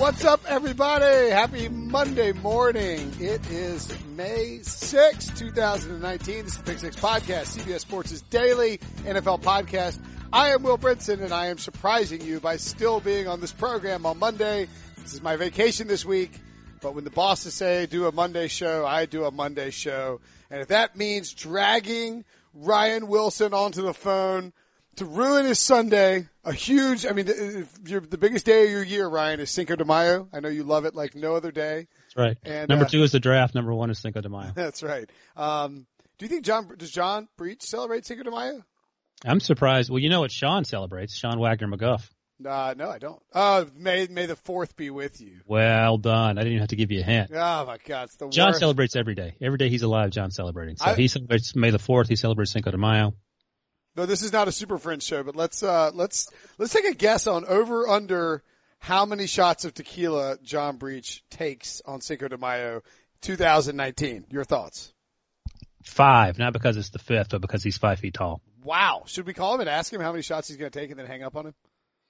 What's up, everybody? Happy Monday morning. It is May 6, 2019. This is the Pick Six Podcast, CBS Sports' daily NFL podcast. I am Will Brinson, and I am surprising you by still being on this program on Monday. This is my vacation this week, but when the bosses say do a Monday show, I do a Monday show. And if that means dragging Ryan Wilson onto the phone to ruin his Sunday, a huge, I mean, the, the biggest day of your year, Ryan, is Cinco de Mayo. I know you love it like no other day. That's right. And, number uh, two is the draft. Number one is Cinco de Mayo. That's right. Um, do you think John, does John Breech celebrate Cinco de Mayo? I'm surprised. Well, you know what Sean celebrates? Sean Wagner McGough. Uh, no, I don't. Uh, may, may the fourth be with you. Well done. I didn't even have to give you a hint. Oh my God, it's the John worst. celebrates every day. Every day he's alive, John's celebrating. So I- he celebrates May the 4th. He celebrates Cinco de Mayo. No, this is not a Super Friends show, but let's, uh, let's, let's take a guess on over under how many shots of tequila John Breech takes on Cinco de Mayo 2019. Your thoughts? Five. Not because it's the fifth, but because he's five feet tall. Wow. Should we call him and ask him how many shots he's going to take and then hang up on him?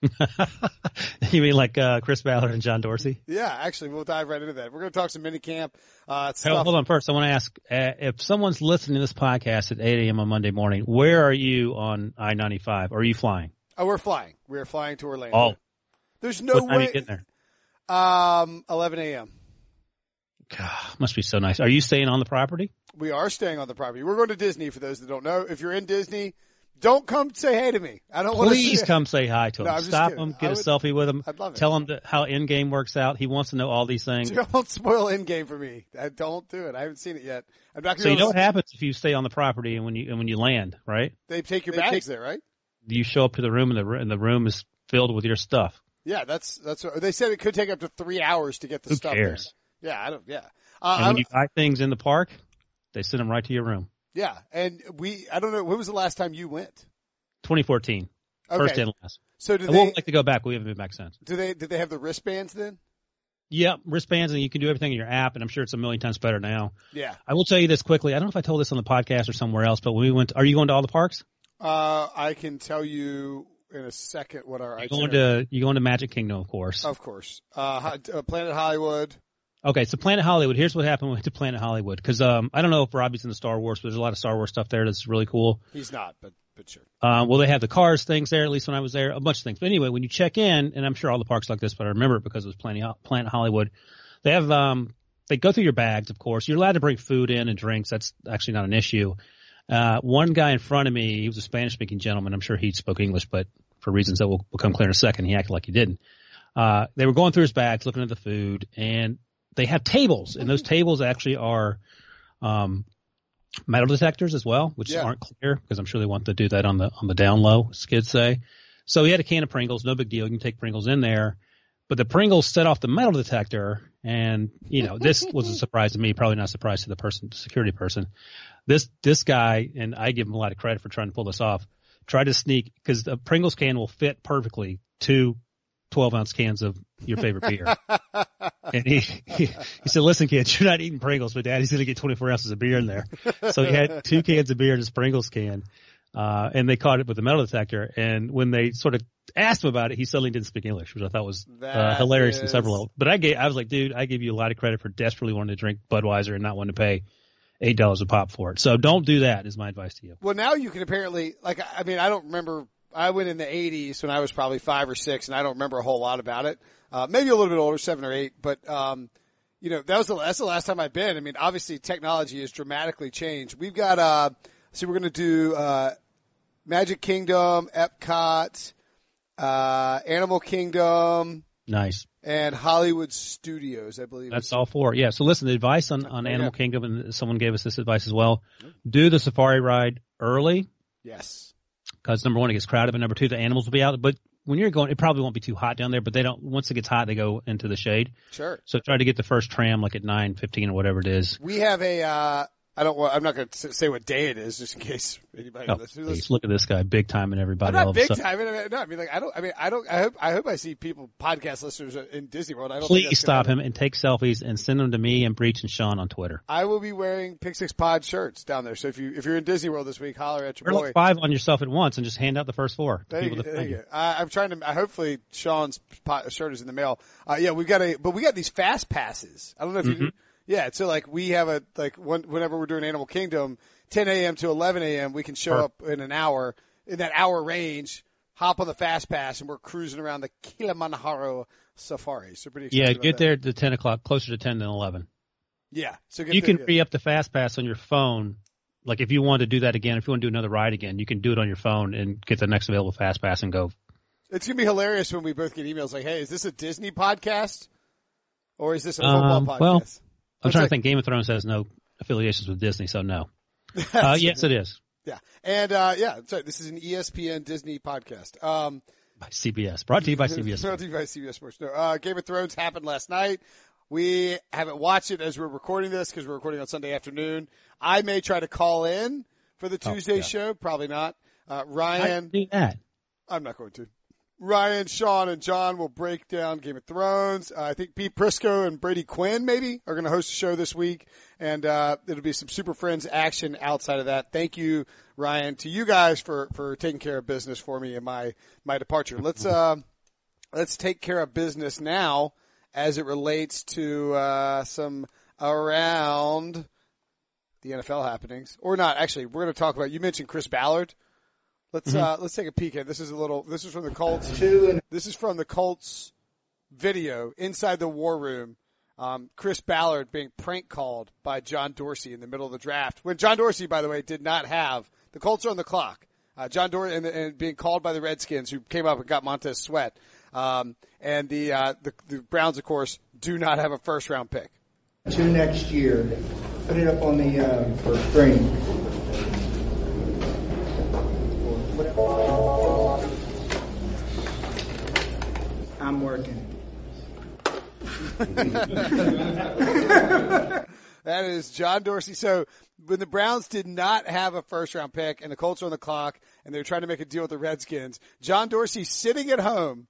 you mean like, uh, Chris Ballard and John Dorsey? Yeah, actually, we'll dive right into that. We're going to talk some mini camp, uh, Hey, stuff. hold on first. I want to ask, uh, if someone's listening to this podcast at 8 a.m. on Monday morning, where are you on I-95? Are you flying? Oh, we're flying. We're flying to Orlando. Oh, There's no what time are way. you getting there? Um, 11 a.m. God, must be so nice. Are you staying on the property? We are staying on the property. We're going to Disney for those that don't know. If you're in Disney, don't come say hey to me. I don't want to Please come say hi to him. No, Stop him. I Get a would- selfie with him. I'd love it. Tell him that how Endgame works out. He wants to know all these things. Don't spoil Endgame for me. I don't do it. I haven't seen it yet. I'm not So you gonna know what happens if you stay on the property and when you and when you land, right? They take your bags there, right? You show up to the room and the and the room is filled with your stuff. Yeah, that's that's. What, they said it could take up to three hours to get the Who stuff cares? there. Yeah, I don't. Yeah, uh, And I'm- when you buy things in the park, they send them right to your room. Yeah, and we. I don't know. When was the last time you went? 2014, Okay, first and last. so do I they? won't like to go back. We haven't been back since. Do they? Did they have the wristbands then? Yeah, wristbands and you can do everything in your app, and I'm sure it's a million times better now. Yeah. I will tell you this quickly. I don't know if I told this on the podcast or somewhere else, but when we went, are you going to all the parks? Uh, I can tell you in a second what our You're going to you going to Magic Kingdom, of course. Of course. Uh, uh, Planet Hollywood. Okay, so Planet Hollywood. Here's what happened went to Planet Hollywood because um, I don't know if Robbie's in the Star Wars, but there's a lot of Star Wars stuff there that's really cool. He's not, but but sure. Um, well, they have the cars things there. At least when I was there, a bunch of things. But anyway, when you check in, and I'm sure all the parks like this, but I remember it because it was Planet Planet Hollywood. They have um, they go through your bags, of course. You're allowed to bring food in and drinks. That's actually not an issue. Uh, one guy in front of me, he was a Spanish speaking gentleman. I'm sure he spoke English, but for reasons that will become clear in a second, he acted like he didn't. Uh, they were going through his bags, looking at the food, and they have tables, and those tables actually are, um, metal detectors as well, which Yeah. aren't clear because I'm sure they want to do that on the on the down low, as kids say. So he had a can of Pringles, no big deal. You can take Pringles in there, but the Pringles set off the metal detector, and you know this was a surprise to me, probably not a surprise to the person, the security person. This this guy, and I give him a lot of credit for trying to pull this off. Tried to sneak because the Pringles can will fit perfectly two 12 ounce cans of your favorite beer. and he, he, he said, listen kids, you're not eating Pringles, but daddy's going to get 24 ounces of beer in there. So he had two cans of beer in his Pringles can. Uh, and they caught it with the metal detector. And when they sort of asked him about it, he suddenly didn't speak English, which I thought was uh, hilarious in several levels. But I gave, I was like, dude, I give you a lot of credit for desperately wanting to drink Budweiser and not wanting to pay eight dollars a pop for it. So don't do that. Is my advice to you. Well, now you can apparently like. I mean, I don't remember. I went in the '80s when I was probably five or six, and I don't remember a whole lot about it. Uh, maybe a little bit older, seven or eight, but um, you know, that was the that's the last time I've been. I mean, obviously, technology has dramatically changed. We've got uh, so we're going to do uh, Magic Kingdom, Epcot, uh, Animal Kingdom, Nice. and Hollywood Studios. I believe That's all four. Yeah. So listen, the advice on, on Yeah. Animal Kingdom, and someone gave us this advice as well. Do the safari ride early Yes. Because number one, it gets crowded, but number two, the animals will be out. But when you're going, it probably won't be too hot down there, but they don't, once it gets hot, they go into the shade. Sure. So try to get the first tram like at nine fifteen or whatever it is. We have a, uh, I don't want, I'm not going to say what day it is just in case anybody Oh, listens. look at this guy, big time and everybody. I'm not all of a big time. I mean, no, I mean, like, I don't, I mean, I don't, I hope, I hope I see people, podcast listeners in Disney World. I don't Please stop him and take selfies and send them to me and Breech and Sean on Twitter. I will be wearing Pick Six Pod shirts down there. So if you, if you're in Disney World this week, holler at your Or boy. like five on yourself at once and just hand out the first four. There you, there you. I, I'm trying to. Uh, hopefully, Sean's pot, shirt is in the mail. Uh, yeah, we got a, but we got these fast passes. I don't know if Mm-hmm. you. Yeah, so like we have a like when, whenever we're doing Animal Kingdom, 10 a.m. to 11 a.m. We can show Perfect. up in an hour in that hour range. Hop on the fast pass, and we're cruising around the Kilimanjaro Safari. So pretty Yeah, get there to 10 o'clock, closer to 10 than 11. Yeah, so get You there, can free up the fast pass on your phone. Like if you want to do that again, if you want to do another ride again, you can do it on your phone and get the next available fast pass and go. It's gonna be hilarious when we both get emails like, "Hey, is this a Disney podcast, or is this a football Um, podcast?" well, I'm trying to think. Game of Thrones has no affiliations with Disney, so no. Uh, yes, it is Yeah, and uh, yeah, sorry, this is an ESPN Disney podcast. Um, by CBS. Brought to you by CBS. Brought to you by CBS Sports. No, uh, Game of Thrones happened last night. We haven't watched it as we're recording this because we're recording on Sunday afternoon. I may try to call in for the Tuesday Oh, yeah. show. Probably not. Uh, I Ryan, do that. I'm not going to. Ryan, Sean, and John will break down Game of Thrones. Uh, I think Pete Prisco and Brady Quinn maybe are going to host a show this week, and uh, it'll be some Super Friends action outside of that. Thank you, Ryan, to you guys for for taking care of business for me in my my departure. Let's uh, let's take care of business now as it relates to uh, some around the NFL happenings, or not. Actually, we're going to talk about. You mentioned Chris Ballard. Let's uh, let's take a peek at. This is a little. This is from the Colts. This is from the Colts video inside the war room. Um, Chris Ballard being prank called by John Dorsey in the middle of the draft. When John Dorsey, by the way, did not have the Colts are on the clock. Uh, John Dorsey and, and being called by the Redskins, who came up and got Montez Sweat, um, and the, uh, the the Browns, of course, do not have a first round pick. to next year. Put it up on the uh, for screen. That is John Dorsey. So when the Browns did not have a first round pick and the Colts are on the clock and they're trying to make a deal with the Redskins, John Dorsey sitting at home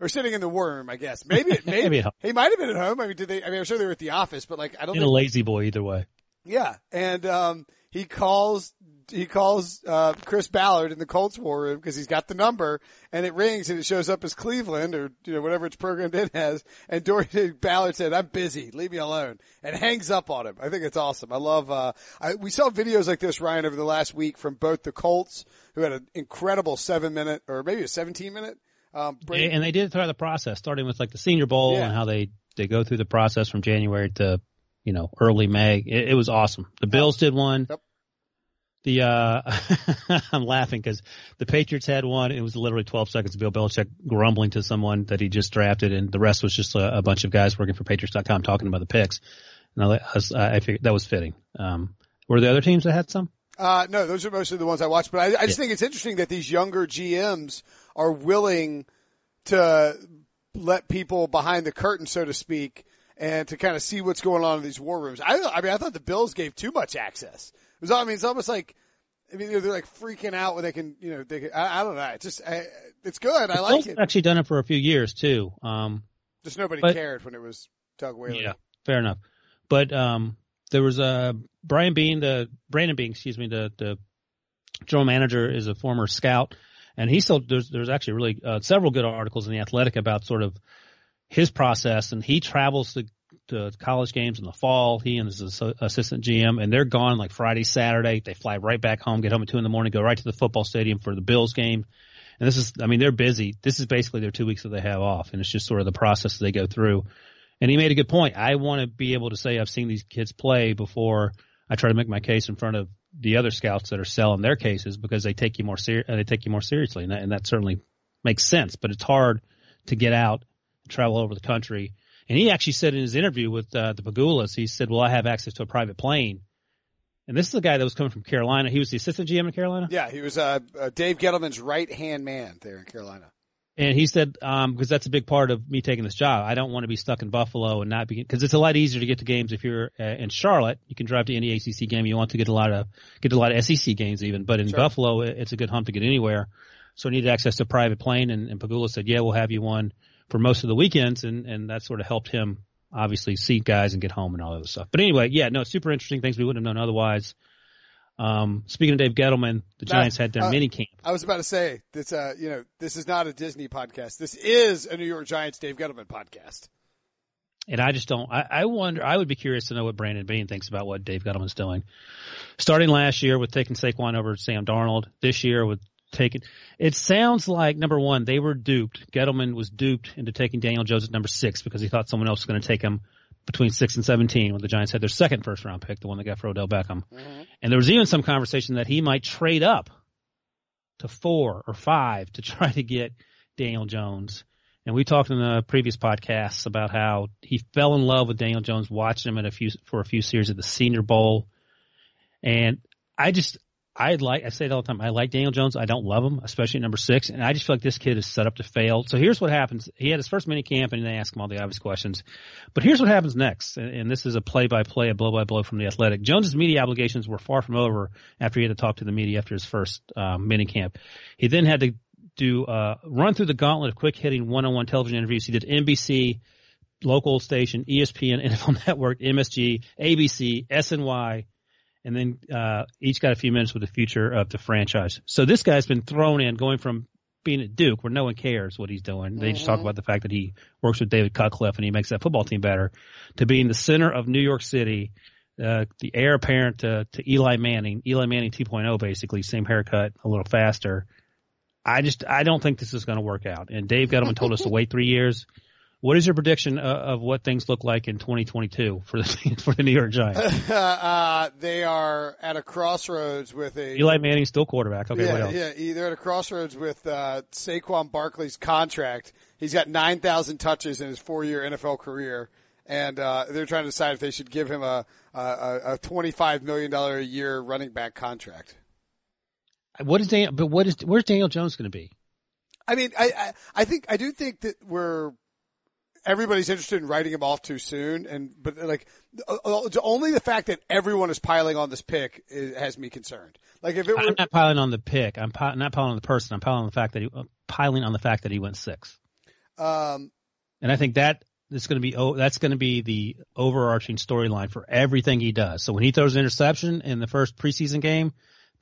or sitting in the room, I guess. Maybe, maybe, Maybe he might have been at home. I mean, did they, I mean, I'm sure they were at the office, but like, I don't In a lazy boy either way. yeah. And, um, he calls, he calls, uh, Chris Ballard in the Colts war room because he's got the number and it rings and it shows up as Cleveland or, you know, whatever it's programmed in as. And Dorsey, Ballard said, I'm busy. Leave me alone and hangs up on him. I think it's awesome. I love, uh, I, we saw videos like this, Ryan, over the last week from both the Colts who had an incredible seven minute or maybe a 17 minute, um, break. And they did it throughout the process, starting with like the Senior Bowl Yeah. and how they they go through the process from January to you know early May. It, it was awesome. The Bills did one. Yep. The uh, I'm laughing because the Patriots had one. It was literally 12 seconds of Bill Belichick grumbling to someone that he just drafted, and the rest was just a, a bunch of guys working for Patriots.com talking about the picks. And I, I, I figured that was fitting. Um, were there other teams that had some? Uh, no, those are mostly the ones I watched, but I, I just think it's interesting that these younger GMs are willing to let people behind the curtain, so to speak, and to kind of see what's going on in these war rooms. I, I mean, I thought the Bills gave too much access. Was, I mean, it's almost like, I mean, they're, like freaking out when they can, you know, they can, I, I don't know. It's just, I, it's good. I like it. actually done it for a few years too. Um, Just nobody but- cared when it was Doug Whaley. Yeah, fair enough. But um, there was a Brian Bean, the Brandon Beane, excuse me, the the general manager is a former scout, and he still there's there's actually really uh, several good articles in the Athletic about sort of his process, and he travels to to college games in the fall. He and his assistant GM, and they're gone like Friday, Saturday. They fly right back home, get home at two in the morning, go right to the football stadium for the Bills game. And this is, I mean, they're busy. This is basically their two weeks that they have off, and it's just sort of the process they go through. And he made a good point. I want to be able to say I've seen these kids play before I try to make my case in front of the other scouts that are selling their cases because they take you more ser- uh, they take you more seriously, and that, and that certainly makes sense. But it's hard to get out, travel over the country. And he actually said in his interview with uh, the Pegulas, he said, "Well, I have access to a private plane." And this is the guy that was coming from Carolina. He was the assistant GM in Carolina. Yeah, he was uh, uh, Dave Gettleman's right hand man there in Carolina. And he said, um, because that's a big part of me taking this job. I don't want to be stuck in Buffalo and not be, because it's a lot easier to get to games if you're uh, in Charlotte. You can drive to any ACC game you want to get a lot of, get a lot of SEC games even. But in Sure. Buffalo, it's a good hump to get anywhere. So I needed access to a private plane and, and Pegula said, yeah, we'll have you one for most of the weekends. And, and that sort of helped him obviously seat guys and get home and all that stuff. But anyway, yeah, no, super interesting things we wouldn't have known otherwise. Um, speaking of Dave Gettleman, the Now, Giants had their uh, mini camp. I was about to say this. Uh, you know, this is not a Disney podcast. This is a New York Giants Dave Gettleman podcast. And I just don't. I, I wonder. I would be curious to know what Brandon Beane thinks about what Dave Gettleman's doing. Starting last year with taking Saquon over Sam Darnold. This year with taking. It sounds like number one they were duped. Gettleman was duped into taking Daniel Jones at number six because he thought someone else was going to take him between six and seventeen when the Giants had their second first round pick, the one that got for Odell Beckham. Mm-hmm. And there was even some conversation that he might trade up to four or five to try to get Daniel Jones. And we talked in the previous podcasts about how he fell in love with Daniel Jones, watching him at a few for a few series at the Senior Bowl. And I just I like I say it all the time. I like Daniel Jones. I don't love him, especially at number six. And I just feel like this kid is set up to fail. So here's what happens. He had his first mini camp and they ask him all the obvious questions. But here's what happens next. And, and this is a play by play, a blow by blow from the athletic. Jones's media obligations were far from over after he had to talk to the media after his first um, mini camp. He then had to do uh, run through the gauntlet of quick hitting one on one television interviews. He did NBC, local station, ESPN, NFL Network, MSG, ABC, SNY, and then uh, each got a few minutes with the future of the franchise. So this guy's been thrown in, going from being at Duke, where no one cares what he's doing. They just talk about the fact that he works with David Cutcliffe and he makes that football team better, to being the center of New York City, uh, the heir apparent to, to Eli Manning, Eli Manning 2.0, basically, same haircut, a little faster. I just I don't think this is going to work out. And Dave Gettleman told us to wait three years. What is your prediction of, of what things look like in 2022 for the for the New York Giants? uh, they are at a crossroads with a Eli Manning still quarterback. Okay, yeah, yeah. They're at a crossroads with uh, Saquon Barkley's contract. He's got nine thousand touches in his four-year NFL career, and uh, they're trying to decide if they should give him a a, a twenty-five million dollar a year running back contract. What is Daniel? But what is where's Daniel Jones going to be? I mean, I, I I think I do think that we're everybody's interested in writing him off too soon, and but like uh, uh, only the fact that everyone is piling on this pick is, has me concerned. Like if it were I'm not piling on the pick. I'm pi- not piling on the person. I'm piling on the fact that he uh, piling on the fact that he went six. um, And I think that is going to be oh, that's going to be the overarching storyline for everything he does. So when he throws an interception in the first preseason game,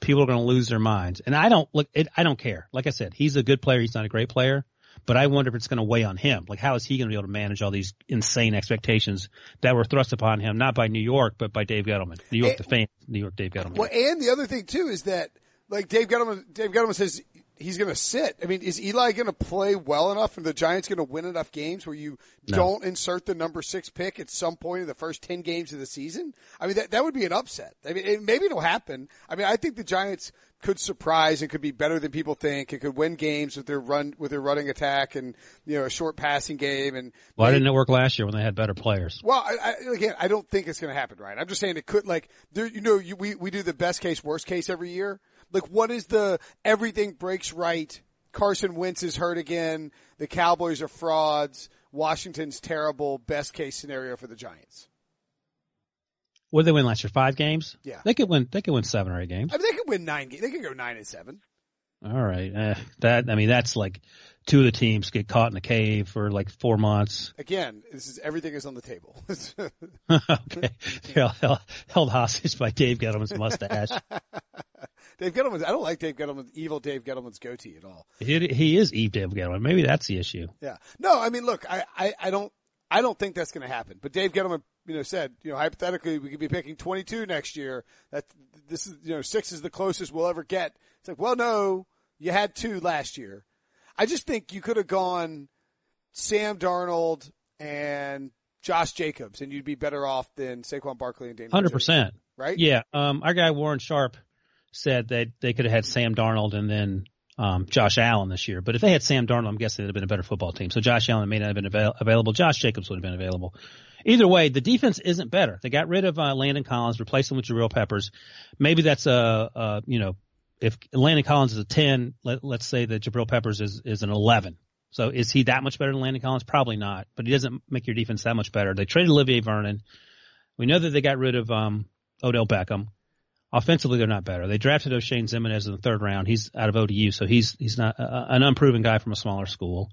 people are going to lose their minds. And I don't look. It, I don't care. Like I said, he's a good player. He's not a great player. But I wonder if it's going to weigh on him. Like, how is he going to be able to manage all these insane expectations that were thrust upon him, not by New York, but by Dave Gettleman, New York, the fans, New York Dave Gettleman. Well, and the other thing too is that like Dave Gettleman, Dave Gettleman says he's going to sit. I mean, is Eli going to play well enough, and the Giants going to win enough games where you No. don't insert the number six pick at some point in the first ten games of the season? I mean, that that would be an upset. I mean, it, maybe it'll happen. I mean, I think the Giants could surprise and could be better than people think. It could win games with their run with their running attack and you know a short passing game and Why didn't it work last year when they had better players? well, I, I, again, I don't think it's going to happen, right? I'm just saying it could, like, there, you know, you, we, we do the best case, worst case every year. Like, what is the everything breaks right? Carson Wentz is hurt again. The Cowboys are frauds. Washington's terrible. Best case scenario for the Giants. What did they win last year? Five games? Yeah. They could win, they could win seven or eight games. I mean, they could win nine games. They could go nine and seven. All right. Eh, that, I mean, that's like two of the teams get caught in a cave for like four months. Again, this is everything is on the table. okay. They're held, held hostage by Dave Gettleman's mustache. Dave Gettleman's. I don't like Dave Gettleman's evil Dave Gettleman's goatee at all. he, he is Eve Dave Gettleman. Maybe that's the issue. Yeah. No, I mean, look, I, I, I don't, I don't think that's going to happen. But Dave Gettleman, you know, said, you know, hypothetically, we could be picking 22 next year. That this is, you know, six is the closest we'll ever get. It's like, well, no, you had two last year. I just think you could have gone Sam Darnold and Josh Jacobs, and you'd be better off than Saquon Barkley and Daniel. Hundred percent. right? Yeah. Um, our guy Warren Sharp said that they could have had Sam Darnold and then um, Josh Allen this year. But if they had Sam Darnold, I'm guessing it'd have been a better football team. So Josh Allen may not have been avail- available. Josh Jacobs would have been available. Either way, the defense isn't better. They got rid of uh, Landon Collins, replaced him with Jabril Peppers. Maybe that's a, a you know, if Landon Collins is a 10, let, let's say that Jabril Peppers is, is an 11. So is he that much better than Landon Collins? Probably not, but he doesn't make your defense that much better. They traded Olivier Vernon. We know that they got rid of um, Odell Beckham. Offensively, they're not better. They drafted Oshane Ximines in the third round. He's out of ODU, so he's he's not uh, an unproven guy from a smaller school.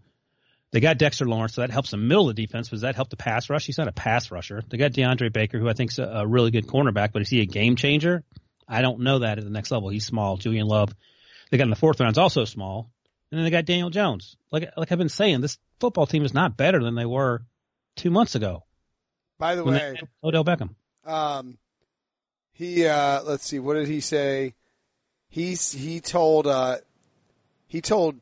They got Dexter Lawrence, so that helps the middle of the defense. Does that help the pass rush? He's not a pass rusher. They got DeAndre Baker, who I think's a, a really good cornerback, but is he a game changer? I don't know that at the next level. He's small. Julian Love, they got in the fourth round, is also small. And then they got Daniel Jones. Like like I've been saying, this football team is not better than they were two months ago. By the way, Odell Beckham. Um, he uh, let's see, what did he say? He's he told uh, he told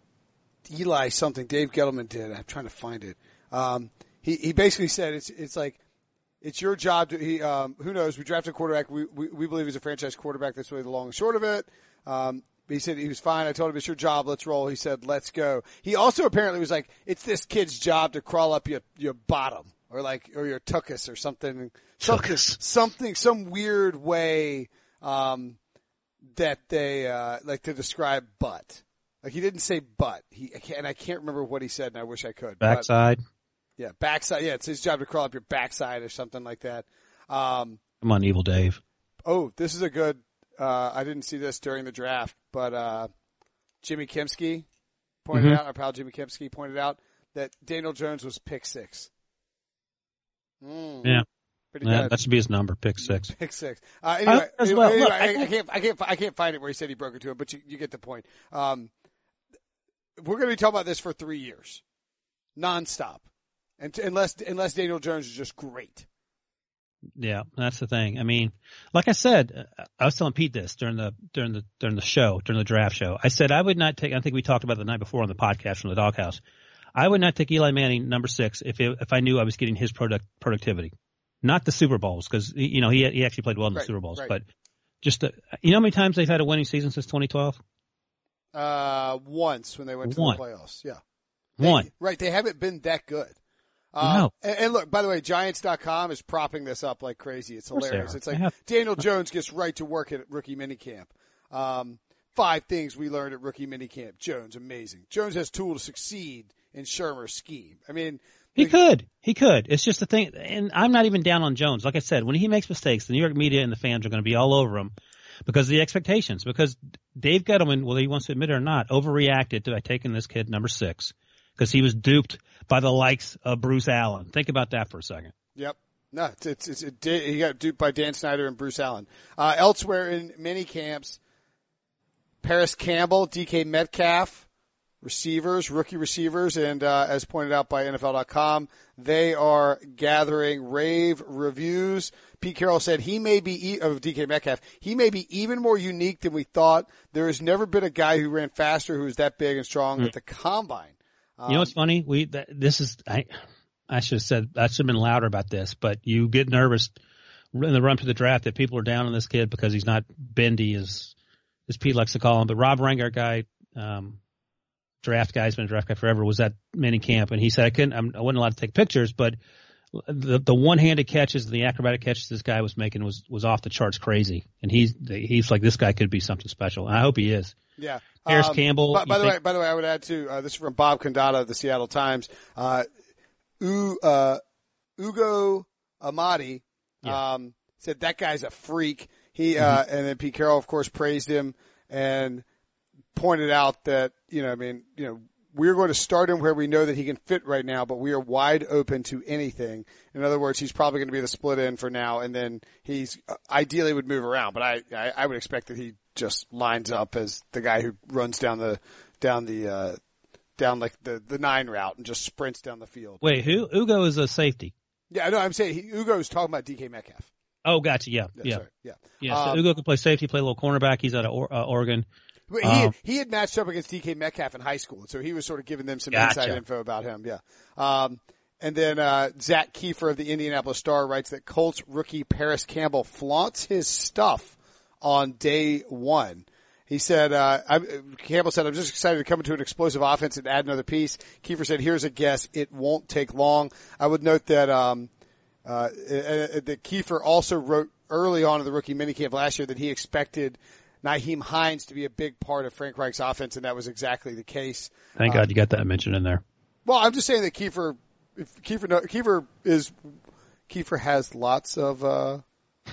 Eli something. Dave Gettleman did. I'm trying to find it. Um, he he basically said it's it's like it's your job to. He um, who knows? We drafted a quarterback. We, we we believe he's a franchise quarterback. That's really the long and short of it. Um, he said he was fine. I told him it's your job. Let's roll. He said, let's go. He also apparently was like, it's this kid's job to crawl up your, your bottom or like, or your tuchus or something, something, something, some weird way, um, that they, uh, like to describe butt. Like he didn't say butt. He, I can't, and I can't remember what he said and I wish I could. but- Backside. yeah, backside. Yeah, it's his job to crawl up your backside or something like that. Um, Come on, Evil Dave. Oh, this is a good. Uh, I didn't see this during the draft, but uh, Jimmy Kempski pointed Mhm. out. Our pal Jimmy Kempski pointed out that Daniel Jones was pick six. Mm, Yeah. pretty Yeah, good. that should be his number, pick six. Pick six. Uh, anyway, as well. anyway, Look, I, I I can't, I can't, I can't find it where he said he broke it to him, but you, you get the point. Um, we're going to be talking about this for three years, nonstop, and unless unless Daniel Jones is just great. Yeah, that's the thing. I mean, like I said, uh, I was telling Pete this during the during the during the show during the draft show. I said I would not take. I think we talked about it the night before on the podcast from the doghouse. I would not take Eli Manning number six if it, if I knew I was getting his product productivity, not the Super Bowls because you know he he actually played well in the Right, Super Bowls, right. but just the, you know how many times they've had a winning season since 2012? Uh, once when they went to One. the playoffs, yeah. They- One. Right. They haven't been that good. Uh, No. and, and look, by the way, Giants.com is propping this up like crazy. It's hilarious. It's like Daniel Jones gets right to work at rookie minicamp. Um, five things we learned at rookie minicamp. Jones, amazing. Jones has tool to succeed in Shurmur's scheme. I mean, He could. He could. It's just the thing, and I'm not even down on Jones. Like I said, when he makes mistakes, the New York media and the fans are going to be all over him because of the expectations. Because Dave Gettleman, whether he wants to admit it or not, overreacted to taking this kid number six because he was duped by the likes of Bruce Allen. Think about that for a second. Yep. No, it's, it's, it's it did, he got duped by Dan Snyder and Bruce Allen. Uh, elsewhere in mini camps, Parris Campbell, DK Metcalf, receivers, rookie receivers, and uh, as pointed out by NFL.com, they are gathering rave reviews. Pete Carroll said he may be e- of DK Metcalf. He may be even more unique than we thought. There has never been a guy who ran faster who was that big and strong at the combine. you know what's funny? We that, this is I I should have said I should have been louder about this, but you get nervous in the run to the draft that people are down on this kid because he's not bendy as as Pete likes to call him. But Rob Rangert guy, um, draft guy, has been a draft guy forever, was at mini camp and he said I couldn't I'm, I wasn't allowed to take pictures, but the the one handed catches, and the acrobatic catches this guy was making was was off the charts crazy, and he's he's like this guy could be something special. And I hope he is. Yeah. Harris Um, Campbell, By, by the think- way, by the way, I would add too. Uh, this is from Bob Condotta of the Seattle Times. Uh, U, uh, Ugo Amadi Yeah. um, said that guy's a freak. He uh, and then Pete Carroll, of course, praised him and pointed out that you know, I mean, you know, we're going to start him where we know that he can fit right now, but we are wide open to anything. In other words, he's probably going to be the split end for now, and then he's uh, ideally would move around. But I, I, I would expect that he just lines up as the guy who runs down the down the uh, down like the the nine route and just sprints down the field. Wait, who Ugo is a safety? Yeah, know. I'm saying he, Ugo's talking about DK Metcalf. Oh, gotcha. Yeah, That's yeah, right. Yeah. yeah. So Um, Ugo can play safety, play a little cornerback. He's out of or, uh, Oregon. He, Um, he had matched up against DK Metcalf in high school, so he was sort of giving them some Gotcha. inside info about him. Yeah. Um, and then uh, Zak Keefer of the Indianapolis Star writes that Colts rookie Parris Campbell flaunts his stuff on day one. He said, uh, I, Campbell said, I'm just excited to come into an explosive offense and add another piece. Keefer said, here's a guess. It won't take long. I would note that, um, uh, uh, that Keefer also wrote early on in the rookie minicamp last year that he expected Nyheim Hines to be a big part of Frank Reich's offense, and that was exactly the case. Thank God you got that mentioned in there. Well, I'm just saying that Keefer, if Keefer, no, Keefer is, Keefer has lots of, uh,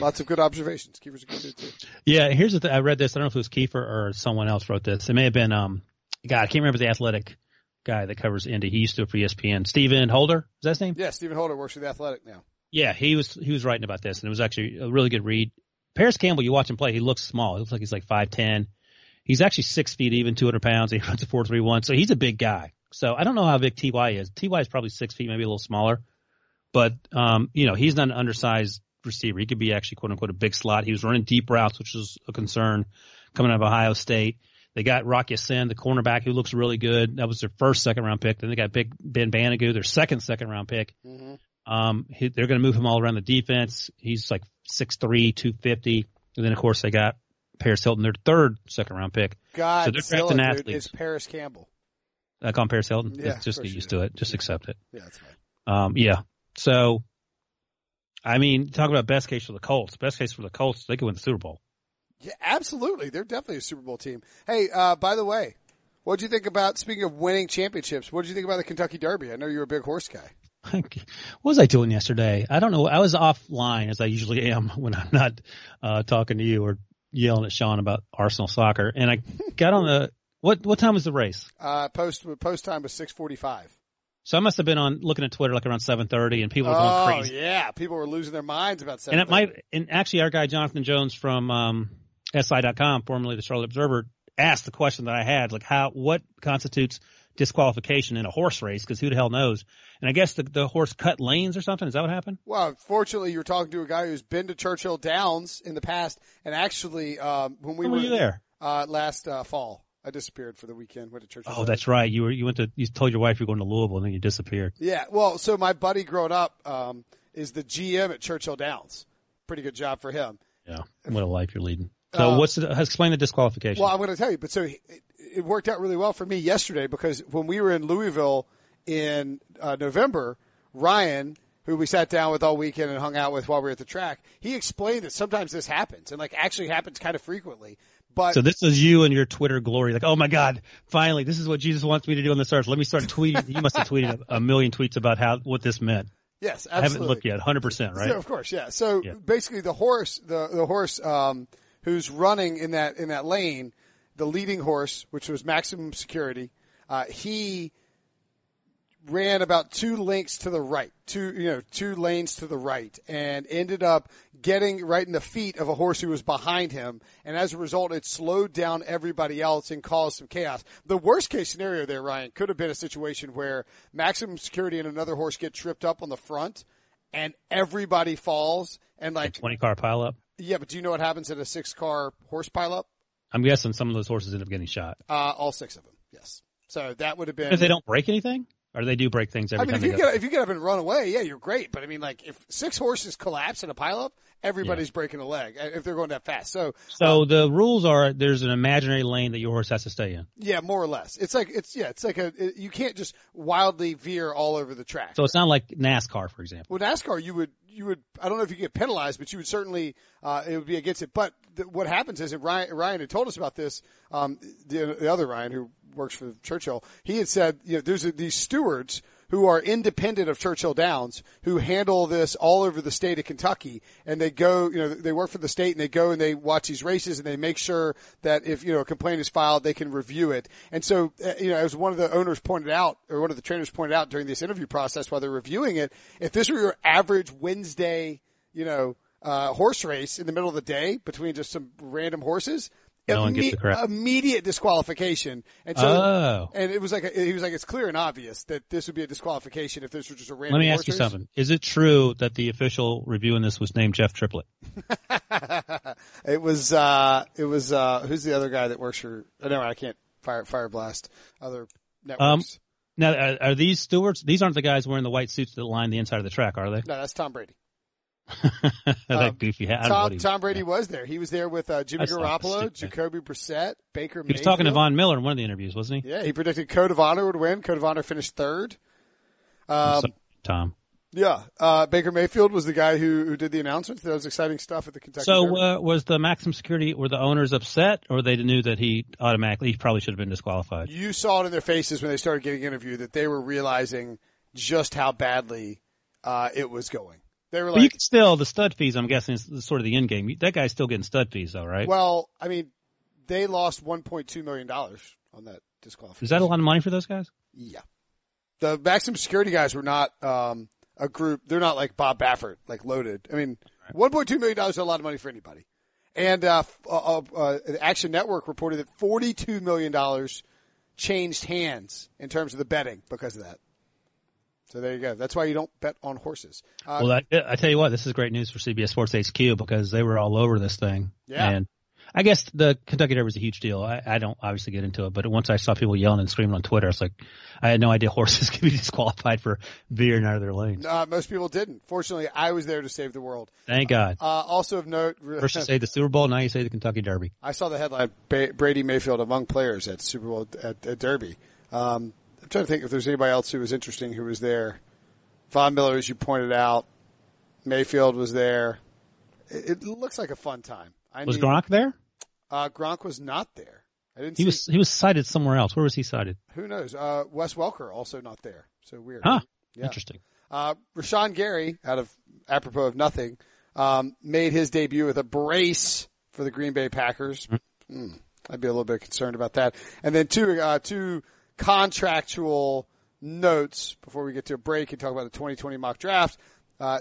lots of good observations. Keefer's a good dude too. Yeah, here's the thing. I read this. I don't know if it was Keefer or someone else wrote this. It may have been, um, God, I can't remember the athletic guy that covers Indy. He used to do it for ESPN. Stephen Holder. Is that his name? Yeah, Stephen Holder works for the Athletic now. Yeah, he was, he was writing about this and it was actually a really good read. Parris Campbell, you watch him play, he looks small. He looks like he's like 5'10. He's actually six feet even, 200 pounds. He runs a 4'3'1. So he's a big guy. So I don't know how big Ty is. Ty is probably six feet, maybe a little smaller. But, um, you know, he's not an undersized receiver. He could be actually quote unquote a big slot. He was running deep routes, which was a concern coming out of Ohio State. They got Rock Ya-Sin, the cornerback, who looks really good. That was their first second round pick. Then they got Big Ben Banogu, their second second round pick. Mm-hmm. Um, he, they're going to move him all around the defense. He's like 6'3", 250. And then of course they got Paris Hilton, their third second round pick. God, So they're drafting dude, athletes. it's Parris Campbell. I call him Paris Hilton. Yeah, just get used to it. Just accept it. Yeah, that's fine. Um, yeah. So, I mean, talk about best case for the Colts. Best case for the Colts, they could win the Super Bowl. Yeah, absolutely. They're definitely a Super Bowl team. Hey, uh, by the way, what did you think about, speaking of winning championships, what did you think about the Kentucky Derby? I know you're a big horse guy. what was I doing yesterday? I don't know. I was offline as I usually am when I'm not uh, talking to you or yelling at Sean about Arsenal soccer. And I got on the what what time was the race? Uh, post, post time was 645. So I must have been on looking at Twitter like around 7:30, and people were going crazy. Oh, yeah. People were losing their minds about And it might, and actually our guy Jonathan Jones from, um, SI.com, formerly the Charlotte Observer, asked the question that I had, like how, what constitutes disqualification in a horse race? Cause who the hell knows? And I guess the, the horse cut lanes or something. Is that what happened? Well, fortunately, you're talking to a guy who's been to Churchill Downs in the past, and actually, um, when we When were you there? Uh, last uh, fall, I disappeared for the weekend. Went to Churchill. Oh, Downs. that's right. You were, you went to, you told your wife you were going to Louisville and then you disappeared. Yeah. Well, so my buddy growing up um, is the GM at Churchill Downs. Pretty good job for him. Yeah. What a life you're leading. So Uh, what's the, explain the disqualification. Well, I'm going to tell you, but so it worked out really well for me yesterday because when we were in Louisville in uh, November, Ryan, who we sat down with all weekend and hung out with while we were at the track, he explained that sometimes this happens and like actually happens kind of frequently. But so this is you and your Twitter glory. Like, oh my God, finally, this is what Jesus wants me to do on this earth. Let me start tweeting. you must have tweeted a, a million tweets about how, what this meant. yes, I haven't looked yet. 100%, right? So, of course, yeah. So Yeah. basically, the horse, the the horse um, who's running in that in that lane, the leading horse, which was maximum security, uh, he ran about two links to the right, two you know two lanes to the right, and ended up getting right in the feet of a horse who was behind him, and as a result, it slowed down everybody else and caused some chaos. The worst case scenario there, Ryan, could have been a situation where maximum security and another horse get tripped up on the front, and everybody falls, and like a 20 car pileup. yeah, but do you know what happens at a six car horse pileup? I'm guessing some of those horses end up getting shot. Uh, all six of them, yes. So that would have been. If they don't break anything? Or they do break things every I mean, time if you get if you get up and run away, yeah, you're great. But I mean, like if six horses collapse in a pileup, everybody's breaking a leg uh, if they're going that fast. So so the rules are there's an imaginary lane that your horse has to stay in. yeah, more or less, it's like it's yeah, it's like a it, you can't just wildly veer all over the track. So it's not like NASCAR, for example. Well, NASCAR, you would, you would, I don't know if you get penalized, but you would certainly, uh, it would be against it. But th- what happens is, and Ryan, Ryan had told us about this, um, the, the other Ryan who works for Churchill, he had said, you know, there's these stewards who are independent of Churchill Downs who handle this all over the state of Kentucky and they go, you know, they work for the state and they go and they watch these races and they make sure that if, you know, a complaint is filed, they can review it. And so, uh, you know, as one of the owners pointed out or one of the trainers pointed out during this interview process while they're reviewing it, if this were your average Wednesday, you know, uh, horse race in the middle of the day between just some random horses, No one gets the immediate disqualification. And so, Oh. and it was like, a, he was like, it's clear and obvious that this would be a disqualification if this was just a random Let me ask you something. Is it true that the official reviewing this was named Jeff Triplett? it was, uh, it was, uh, who's the other guy that works for, oh, no, I can't fire, fire blast other networks. Now, are, are these stewards? These aren't the guys wearing the white suits that line the inside of the track, are they? no, that's Tom Brady. that Um, goofy hat. I don't know what Tom, Tom Brady was there. He was there with, uh, Jimmy Garoppolo. Jacoby Brissett, Baker He was talking to Mayfield. Von Miller in one of the interviews, wasn't he? Yeah, he predicted Code of Honor would win. Code of Honor finished third. Um, So- Tom. Yeah, uh, Baker Mayfield was the guy who, who did the announcements. That was exciting stuff at the Kentucky. So uh, was the maximum security? Were the owners upset, or they knew that he automatically he probably should have been disqualified? you saw it in their faces when they started getting interviewed that they were realizing just how badly uh, it was going. They were But you can still the stud fees. I'm guessing is sort of the end game. That guy's still getting stud fees, though, right? well, I mean, they lost 1.2 million dollars on that disqualification. Is that a lot of money for those guys? Yeah. The maximum security guys were not um, a group. They're not like Bob Baffert, like loaded. I mean, $1.2 million is a lot of money for anybody. And uh, uh, uh, Action Network reported that $42 million changed hands in terms of the betting because of that. So there you go. That's why you don't bet on horses. Uh, well, that, I tell you what, this is great news for CBS Sports HQ because they were all over this thing. Yeah. And I guess the Kentucky Derby is a huge deal. I, I don't obviously get into it, but once I saw people yelling and screaming on Twitter, it's like I had no idea horses could be disqualified for veering out of their lanes. uh, most people didn't. Fortunately, I was there to save the world. Thank God. Uh, also of note, First you say the Super Bowl, now you say the Kentucky Derby. I saw the headline: Brady Mayfield among players at Super Bowl at, at Derby. Um, I'm trying to think if there's anybody else who was interesting who was there. Von Miller, as you pointed out, Mayfield was there. It, it looks like a fun time. I Was need- Gronk there? Uh, Gronk was not there. I didn't. He see, was he was sighted somewhere else. Where was he sighted? Who knows? Uh, Wes Welker also not there. So weird. Huh. Yeah. Interesting. Uh, Rashan Gary, out of apropos of nothing, um, made his debut with a brace for the Green Bay Packers. Hmm. I'd be a little bit concerned about that. And then two, uh, two contractual notes before we get to a break and talk about the 2020 mock draft. Uh,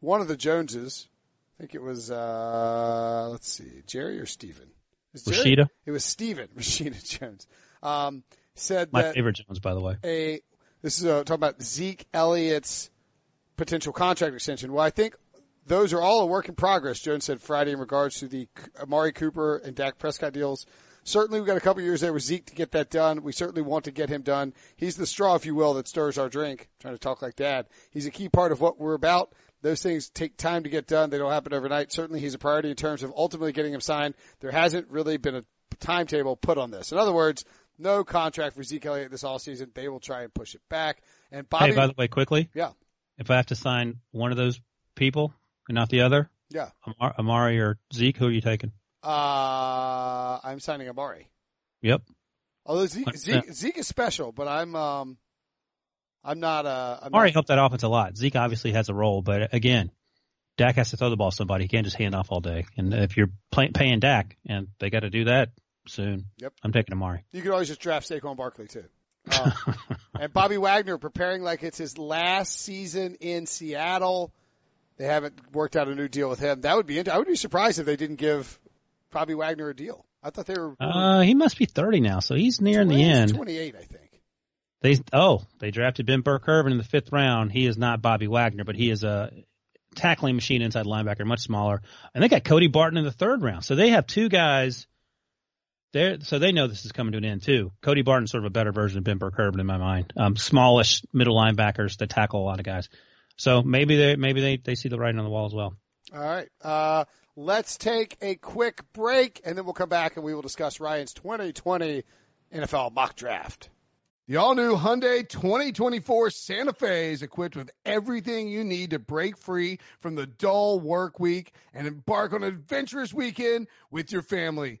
one of the Joneses, I think it was, uh, let's see, Jerry or Steven? Is Rashida? It was Steven, Rashida Jones, um, said My favorite Jones, by the way. a this is a, talking about Zeke Elliott's potential contract extension. Well, I think those are all a work in progress. Jones said Friday in regards to the Amari Cooper and Dak Prescott deals. Certainly, we've got a couple years there with Zeke to get that done. We certainly want to get him done. He's the straw, if you will, that stirs our drink. I'm trying to talk like dad. He's a key part of what we're about. Those things take time to get done. They don't happen overnight. Certainly, he's a priority in terms of ultimately getting him signed. There hasn't really been a timetable put on this. In other words, no contract for Zeke Elliott this all season. They will try and push it back. And Bobby, hey, by the way, quickly, yeah, if I have to sign one of those people and not the other, yeah. Amari or Zeke, who are you taking? Uh, I'm signing Amari. Yep. Although Zeke, Zeke, Zeke is special, but I'm um, I'm not. Uh, I'm Amari not, helped that offense a lot. Zeke obviously has a role, but again, Dak has to throw the ball to somebody. He can't just hand off all day. And if you're play, paying Dak, and they got to do that soon, Yep. I'm taking Amari. You could always just draft Saquon Barkley too. Uh, and Bobby Wagner preparing like it's his last season in Seattle. They haven't worked out a new deal with him. That would be. I would be surprised if they didn't give Bobby Wagner a deal. I thought they were. Uh, he must be 30 now, so he's nearing the he's end. 28, I think. They oh, they drafted Ben Burr-Kirven in the fifth round. He is not Bobby Wagner, but he is a tackling machine inside linebacker, much smaller. And they got Cody Barton in the third round. So they have two guys there. So they know this is coming to an end too. Cody Barton's sort of a better version of Ben Burr-Kirven in my mind. Um, smallish middle linebackers that tackle a lot of guys. So maybe they maybe they they see the writing on the wall as well. All right. Uh, let's take a quick break, and then we'll come back and we will discuss Ryan's 2020 NFL mock draft. The all new Hyundai 2024 Santa Fe is equipped with everything you need to break free from the dull work week and embark on an adventurous weekend with your family.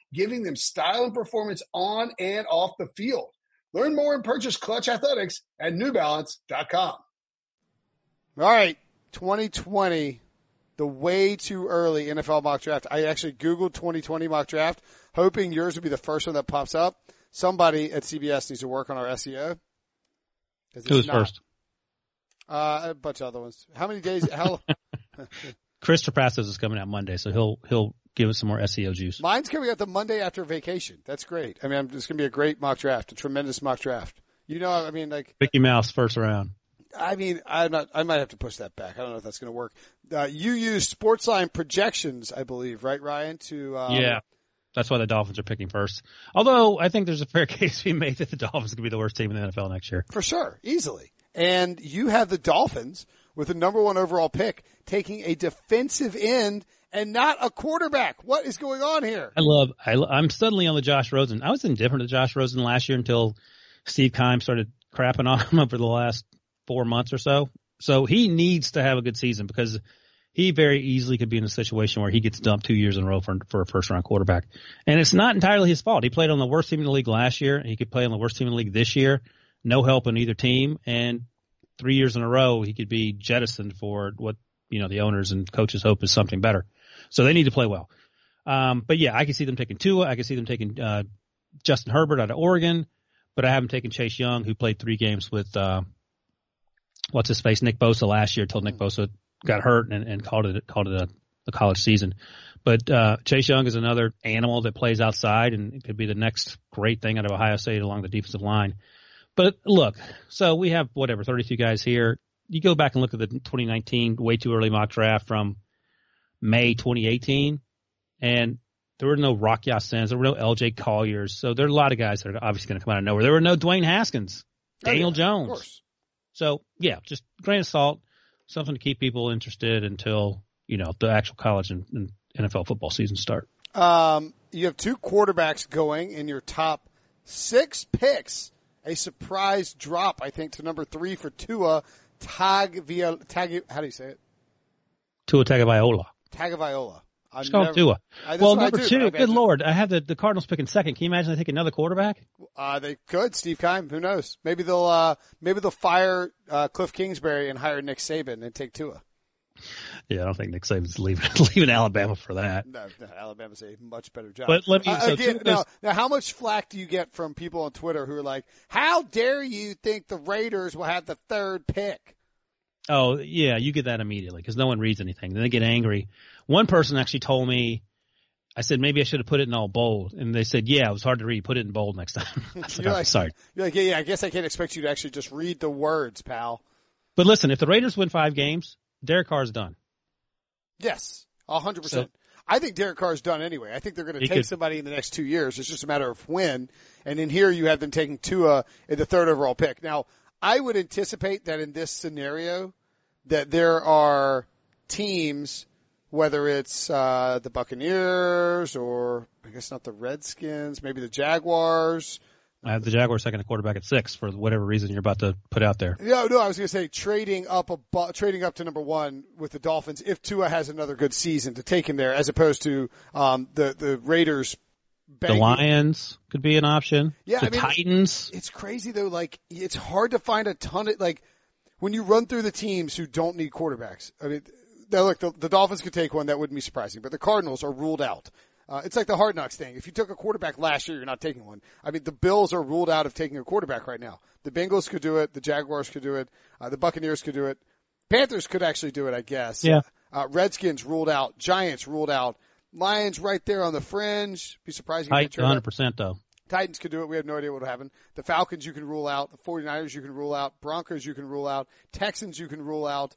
giving them style and performance on and off the field. Learn more and purchase Klutch Athletics at newbalance.com. All right, 2020, the way too early NFL mock draft. I actually Googled 2020 mock draft, hoping yours would be the first one that pops up. Somebody at CBS needs to work on our SEO. Who's first? Uh, a bunch of other ones. How many days? How? Chris Trapasso's is coming out Monday, so he'll he'll give us some more SEO juice. Mine's coming out the Monday after vacation. That's great. I mean, it's going to be a great mock draft, a tremendous mock draft. You know, I mean, like Mickey Mouse first round. I mean, I'm not. I might have to push that back. I don't know if that's going to work. Uh, you use Sportsline projections, I believe, right, Ryan? To um, yeah, that's why the Dolphins are picking first. Although I think there's a fair case to be made that the Dolphins could be the worst team in the NFL next year. For sure, easily. And you have the Dolphins with the number one overall pick taking a defensive end and not a quarterback. What is going on here? I love, I, I'm suddenly on the Josh Rosen. I was indifferent to Josh Rosen last year until Steve Keim started crapping on him over the last four months or so. So he needs to have a good season because he very easily could be in a situation where he gets dumped two years in a row for, for a first round quarterback. And it's not entirely his fault. He played on the worst team in the league last year. He could play on the worst team in the league this year no help in either team, and three years in a row he could be jettisoned for what you know the owners and coaches hope is something better. So they need to play well. Um, but yeah, I can see them taking Tua. I can see them taking uh, Justin Herbert out of Oregon, but I haven't taken Chase Young, who played three games with uh, what's his face Nick Bosa last year, until Nick Bosa got hurt and, and called it called it a, a college season. But uh, Chase Young is another animal that plays outside, and it could be the next great thing out of Ohio State along the defensive line. But look, so we have whatever 32 guys here. You go back and look at the 2019 way too early mock draft from May 2018, and there were no Rock Ya-Sins, there were no LJ Colliers. So there are a lot of guys that are obviously going to come out of nowhere. There were no Dwayne Haskins, Daniel oh, yeah, Jones. So yeah, just grain of salt, something to keep people interested until you know the actual college and, and NFL football season start. Um, you have two quarterbacks going in your top six picks a surprise drop, I think, to number three for Tua Tag via Tag. How do you say it? Tua Tagovailoa. Tagovailoa. Let's call Tua. I, well, number do, two. Good lord, I have the, the Cardinals picking second. Can you imagine they take another quarterback? Uh, they could. Steve Keim. Who knows? Maybe they'll uh, maybe they'll fire uh, Cliff Kingsbury and hire Nick Saban and take Tua. Yeah, I don't think Nick Saban's leaving leaving Alabama for that. No, no Alabama's a much better job. But let me uh, so again, now, now, how much flack do you get from people on Twitter who are like, "How dare you think the Raiders will have the third pick?" Oh yeah, you get that immediately because no one reads anything. Then they get angry. One person actually told me, I said maybe I should have put it in all bold, and they said, "Yeah, it was hard to read. Put it in bold next time." I said, you're like, sorry. You're like, yeah, yeah. I guess I can't expect you to actually just read the words, pal. But listen, if the Raiders win five games, Derek Carr's done. Yes, hundred percent. I think Derek Carr is done anyway. I think they're going to take could. somebody in the next two years. It's just a matter of when. And in here, you have them taking Tua in the third overall pick. Now, I would anticipate that in this scenario, that there are teams, whether it's uh, the Buccaneers or I guess not the Redskins, maybe the Jaguars, I have the Jaguars second quarterback at six for whatever reason you're about to put out there. No, no, I was going to say trading up a trading up to number one with the Dolphins if Tua has another good season to take him there, as opposed to um, the the Raiders. Banging. The Lions could be an option. Yeah, the I mean, Titans. It's crazy though. Like it's hard to find a ton of like when you run through the teams who don't need quarterbacks. I mean, now look, the, the Dolphins could take one that wouldn't be surprising, but the Cardinals are ruled out. Uh, it's like the hard knocks thing. If you took a quarterback last year, you're not taking one. I mean, the Bills are ruled out of taking a quarterback right now. The Bengals could do it. The Jaguars could do it. Uh, the Buccaneers could do it. Panthers could actually do it, I guess. Yeah. Uh, Redskins ruled out. Giants ruled out. Lions right there on the fringe. Be surprising. Titans 100% though. Titans could do it. We have no idea what will happen. The Falcons you can rule out. The 49ers you can rule out. Broncos you can rule out. Texans you can rule out.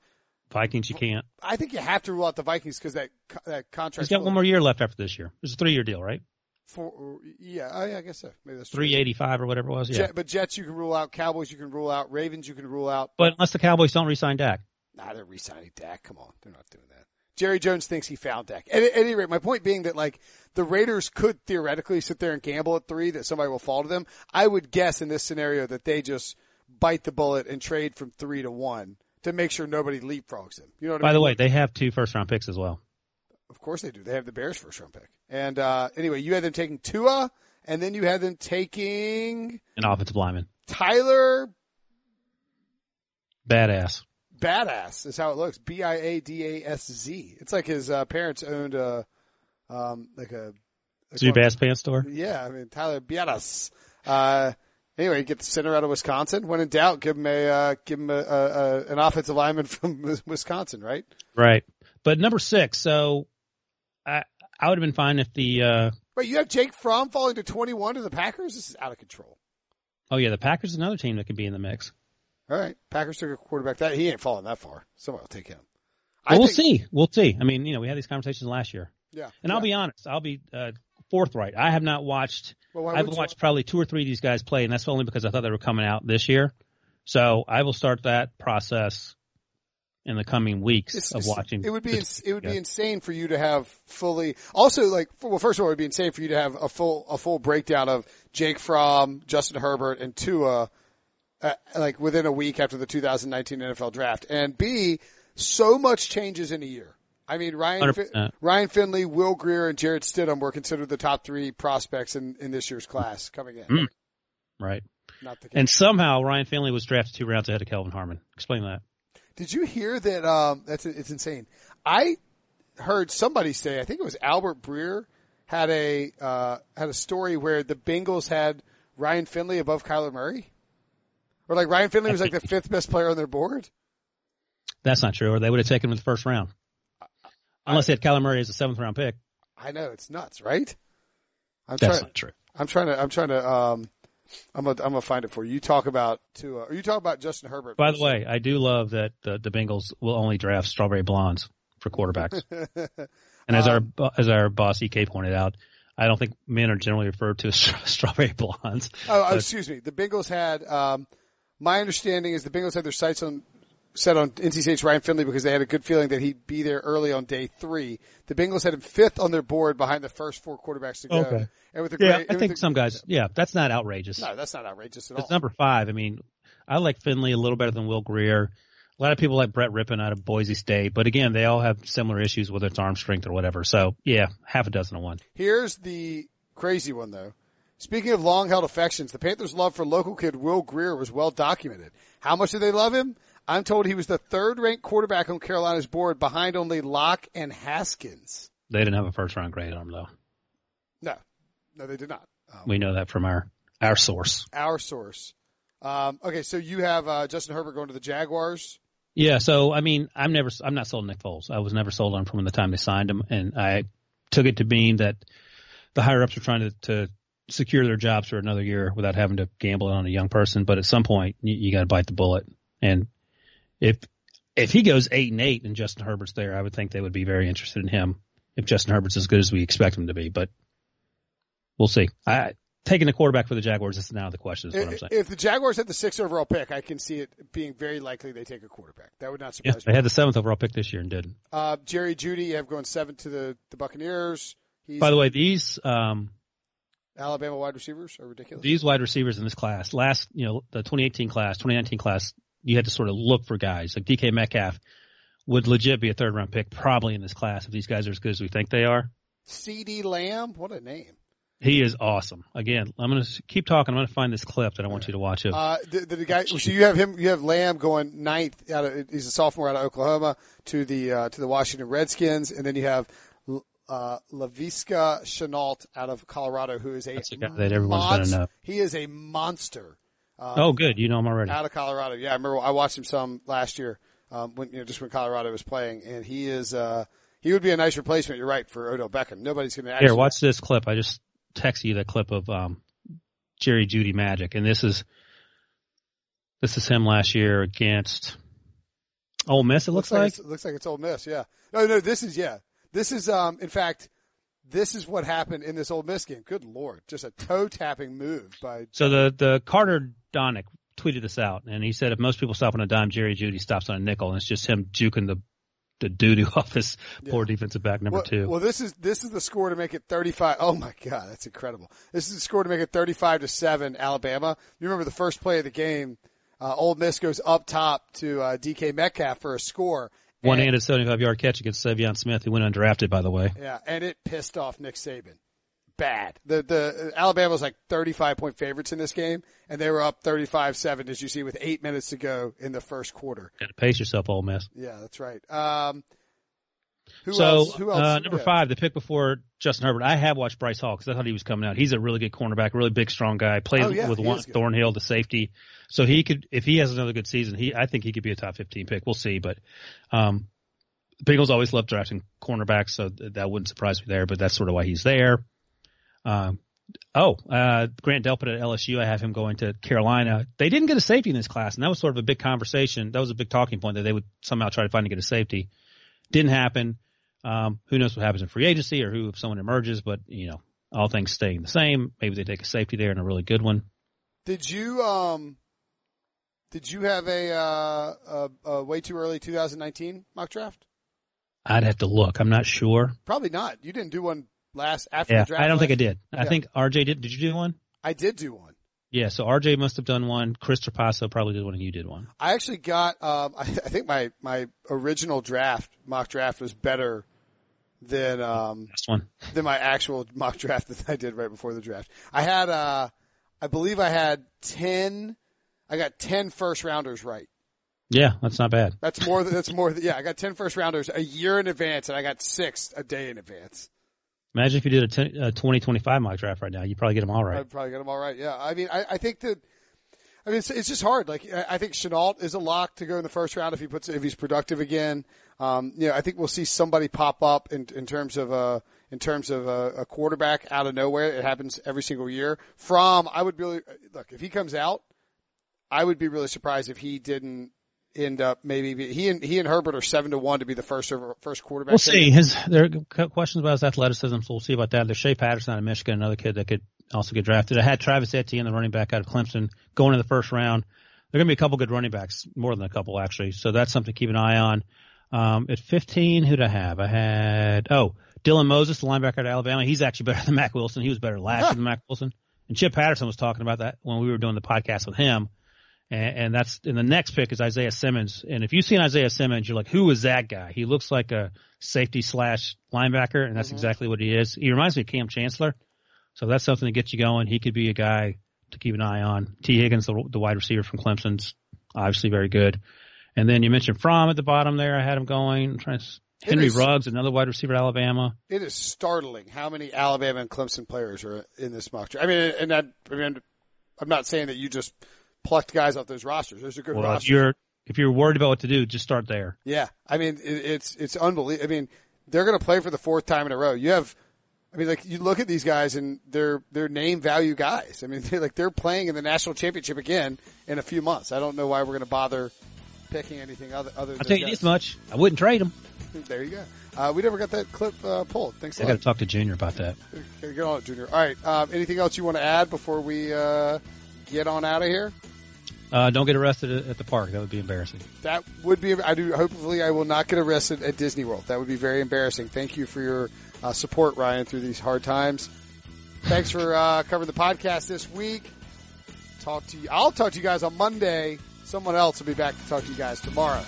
Vikings, you can't. I think you have to rule out the Vikings because that that contract. He's got one more year left after this year. It's a three year deal, right? For yeah, I, I guess so. Maybe that's three eighty five or whatever it was. Yeah, Jet, but Jets you can rule out. Cowboys you can rule out. Ravens you can rule out. But unless the Cowboys don't resign Dak. Nah, they're resigning Dak. Come on, they're not doing that. Jerry Jones thinks he found Dak. At, at any rate, my point being that like the Raiders could theoretically sit there and gamble at three that somebody will fall to them. I would guess in this scenario that they just bite the bullet and trade from three to one to make sure nobody leapfrogs them. You know what By I mean? the way, they have two first round picks as well. Of course they do. They have the Bears first round pick. And uh, anyway, you had them taking Tua, and then you had them taking An offensive lineman. Tyler Badass. Badass is how it looks. B I A D A S Z. It's like his uh, parents owned a um like a like Zoo Bass Pants Store. Yeah, I mean Tyler Badass. Uh, anyway, get the center out of Wisconsin. When in doubt, give him a uh, give him a, a, a an offensive lineman from Wisconsin, right? Right. But number six, so I I would have been fine if the uh Wait, you have Jake Fromm falling to twenty one to the Packers. This is out of control. oh yeah, the Packers is another team that could be in the mix. All right, Packers took a quarterback. That he ain't falling that far. Somebody will take him. Well, we'll think- see. We'll see. I mean, you know, we had these conversations last year. Yeah, And I'll be honest, I'll be uh, forthright. I have not watched Well, I've watched probably two or three of these guys play, and that's only because I thought they were coming out this year. So I will start that process in the coming weeks It's- of watching. It would be ins- it would be insane for you to have fully. Also, like well, first of all, it would be insane for you to have a full a full breakdown of Jake Fromm, Justin Herbert, and Tua, uh, like within a week after the 2019 NFL Draft. And B, so much changes in a year. I mean, Ryan Fin- Ryan Finley, Will Grier, and Jarrett Stidham were considered the top three prospects in, in this year's class coming in. Mm. right. Not the case. And somehow Ryan Finley was drafted two rounds ahead of Kelvin Harmon. Explain that. Did you hear that? Um, that's it's insane. I heard somebody say, I think it was Albert Breer had a uh, had a story where the Bengals had Ryan Finley above Kyler Murray, or like Ryan Finley was like the fifth best player on their board. That's not true, or they would have taken him in the first round. Unless they had Kyler Murray as a seventh round pick. I know it's nuts, right? I'm That's trying. not true. I'm trying to. I'm trying to. Um, I'm gonna. I'm gonna find it for you. You talk about Tua. Or you talk about Justin Herbert. By the way, I do love that the, the Bengals will only draft strawberry blondes for quarterbacks. and as our Um, as our boss EK pointed out, I don't think men are generally referred to as strawberry blondes. Oh, oh, But- excuse me. The Bengals had. Um, my understanding is the Bengals had their sights on set on NC State's Ryan Finley because they had a good feeling that he'd be there early on day three. The Bengals had him fifth on their board behind the first four quarterbacks to go. Okay. And with a Yeah, great, I think a- some guys. Yeah, that's not outrageous. No, that's not outrageous at It's all. number five. I mean, I like Finley a little better than Will Grier. A lot of people like Brett Rypien out of Boise State, but again, they all have similar issues with its arm strength or whatever. So yeah, half a dozen of one. Here's the crazy one though. Speaking of long held affections, the Panthers' love for local kid Will Grier was well documented. How much did they love him? I'm told he was the third ranked quarterback on Carolina's board behind only Lock and Haskins. They didn't have a first round grade on them though. No, no, they did not. Um, We know that from our our source. our source. Um, okay, so you have uh, Justin Herbert going to the Jaguars. Yeah, so I mean, I'm never, I'm not sold on Nick Foles. I was never sold on him from the time they signed him, and I took it to mean that the higher ups were trying to, to secure their jobs for another year without having to gamble on a young person. But at some point, you, you got to bite the bullet. And if if he goes eight and eight and Justin Herbert's there, I would think they would be very interested in him if Justin Herbert's as good as we expect him to be. But we'll see. I taking a quarterback for the Jaguars is now the question. Is what I'm If, saying. if the Jaguars had the sixth overall pick, I can see it being very likely they take a quarterback. That would not Yeah, surprise they me. had the seventh overall pick this year and didn't. Uh, Jerry Jeudy, you have going seven to the, the Buccaneers. He's By the way, these um, Alabama wide receivers are ridiculous. these wide receivers in this class, last, you know, the 2018 class, 2019 class, you had to sort of look for guys like DK Metcalf would legit be a third round pick probably in this class if these guys are as good as we think they are. CeeDee Lamb, what a name. He is awesome. Again, I'm going to keep talking. I'm going to find this clip that I want you to watch of. Uh, the, the, the guy, so you have him, you have Lamb going ninth out of, he's a sophomore out of Oklahoma to the, uh, to the Washington Redskins. And then you have, uh, Laviska Shenault out of Colorado, who is a, That's a guy that everyone's gonna monst- know. He is a monster. Uh, oh, good. You know him already. out of Colorado. Yeah, I remember I watched him some last year, um, when, you know, just when Colorado was playing and he is, uh, he would be a nice replacement. You're right for Odell Beckham. Nobody's going to actually. Here, watch this clip. I just text you the clip of um, Jerry Jeudy Magic, and this is this is him last year against Ole Miss. It looks, like. it's, it looks like it's Ole Miss. Yeah. No, no, this is yeah. This is um. In fact, this is what happened in this Ole Miss game. Good lord, just a toe tapping move by. So the the Carter Donick tweeted this out, and he said if most people stop on a dime, Jerry Jeudy stops on a nickel, and it's just him juking the the doo off his poor defensive back number Well, two. well, this is this is the score to make it thirty five. Oh my god, that's incredible. This is the score to make it thirty five to seven. Alabama. You remember the first play of the game. Uh, Ole Miss goes up top to uh, DK Metcalf for a score. One handed 75 yard catch against Saivion Smith, who went undrafted, by the way. Yeah, and it pissed off Nick Saban. Bad. The the Alabama was like 35 point favorites in this game, and they were up 35-7 as you see with eight minutes to go in the first quarter. Got to pace yourself, Ole Miss. Yeah, that's right. Um, who so else? Who else? Uh, number Yeah. five, the pick before Justin Herbert. I have watched Bryce Hall because I thought he was coming out. He's a really good cornerback, really big, strong guy. Plays Oh, yeah, with one. Thornhill, the safety. So he could, if he has another good season, he I think he could be a top fifteen pick. We'll see, but um, the Bengals always love drafting cornerbacks, so th- that wouldn't surprise me there. But that's sort of why he's there. Um, oh, uh, Grant Delpit at LSU. I have him going to Carolina. They didn't get a safety in this class, and that was sort of a big conversation. That was a big talking point that they would somehow try to find to get a safety. Didn't happen. Um, who knows what happens in free agency or who if someone emerges, but you know, all things staying the same. Maybe they take a safety there and a really good one. Did you um? Did you have a uh a, a way too early 2019 mock draft? I'd have to look. I'm not sure. Probably not. You didn't do one last after Yeah, the draft. I don't think I did. I think RJ did. Did you do one? I did do one. Yeah, so RJ must have done one. Chris Trapasso probably did one, and you did one. I actually got. Um, I, I think my my original draft mock draft was better than um Last one. than my actual mock draft that I did right before the draft. I had uh, I believe I had ten. I got 10 first rounders right. Yeah, that's not bad. That's more. than That's more. than- Yeah, I got 10 first rounders a year in advance, and I got six a day in advance. Imagine if you did a, 10, a 2025 mock draft right now. You'd probably get them all right. I'd probably get them all right. Yeah, I mean, I, I think that. I mean, it's, it's just hard. Like, I I think Shenault is a lock to go in the first round if he puts if he's productive again. Um, you know, I think we'll see somebody pop up in in terms of a in terms of a, a quarterback out of nowhere. It happens every single year. From I would really look if he comes out, I would be really surprised if he didn't end up maybe be, he and he and Herbert are seven to one to be the first first quarterback. We'll see. His there are questions about his athleticism, so we'll see about that. There's Shea Patterson out of Michigan, another kid that could also get drafted. I had Travis Etienne, the running back out of Clemson, going in the first round. There are going to be a couple good running backs, more than a couple actually. So that's something to keep an eye on. Um, at 15, who did I have? I had oh Dylan Moses, the linebacker at Alabama. He's actually better than Mack Wilson. He was better last year than Mack Wilson. And Chip Patterson was talking about that when we were doing the podcast with him. And, and that's and the next pick is Isaiah Simmons. And if you see an Isaiah Simmons, you're like, who is that guy? He looks like a safety slash linebacker, and that's mm-hmm. exactly what he is. He reminds me of Kam Chancellor. So that's something to get you going. He could be a guy to keep an eye on. Tee Higgins, the, the wide receiver from Clemson's obviously very good. And then you mentioned Fromm at the bottom there. I had him going. I'm trying to, Henry is- Ruggs, another wide receiver at Alabama. It is startling how many Alabama and Clemson players are in this mock draft. I mean, and that, I mean, I'm not saying that you just plucked guys off those rosters. Those are good Well, if you're if you're worried about what to do, just start there. Yeah, I mean, it, it's it's unbelievable. I mean, they're going to play for the fourth time in a row. You have, I mean, like you look at these guys and they're they're name value guys. I mean, they're like they're playing in the national championship again in a few months. I don't know why we're going to bother picking anything other other. Than I'll tell you this much: I wouldn't trade them. There you go. Uh, we never got that clip uh, pulled. Thanks a I got to talk to Junior about that. Get on Junior. All right. Um, anything else you want to add before we uh, get on out of here? Uh, don't get arrested at the park. That would be embarrassing. That would be. I do. Hopefully, I will not get arrested at Disney World. That would be very embarrassing. Thank you for your uh, support, Ryan, through these hard times. Thanks for uh, covering the podcast this week. Talk to you. I'll talk to you guys on Monday. Someone else will be back to talk to you guys tomorrow.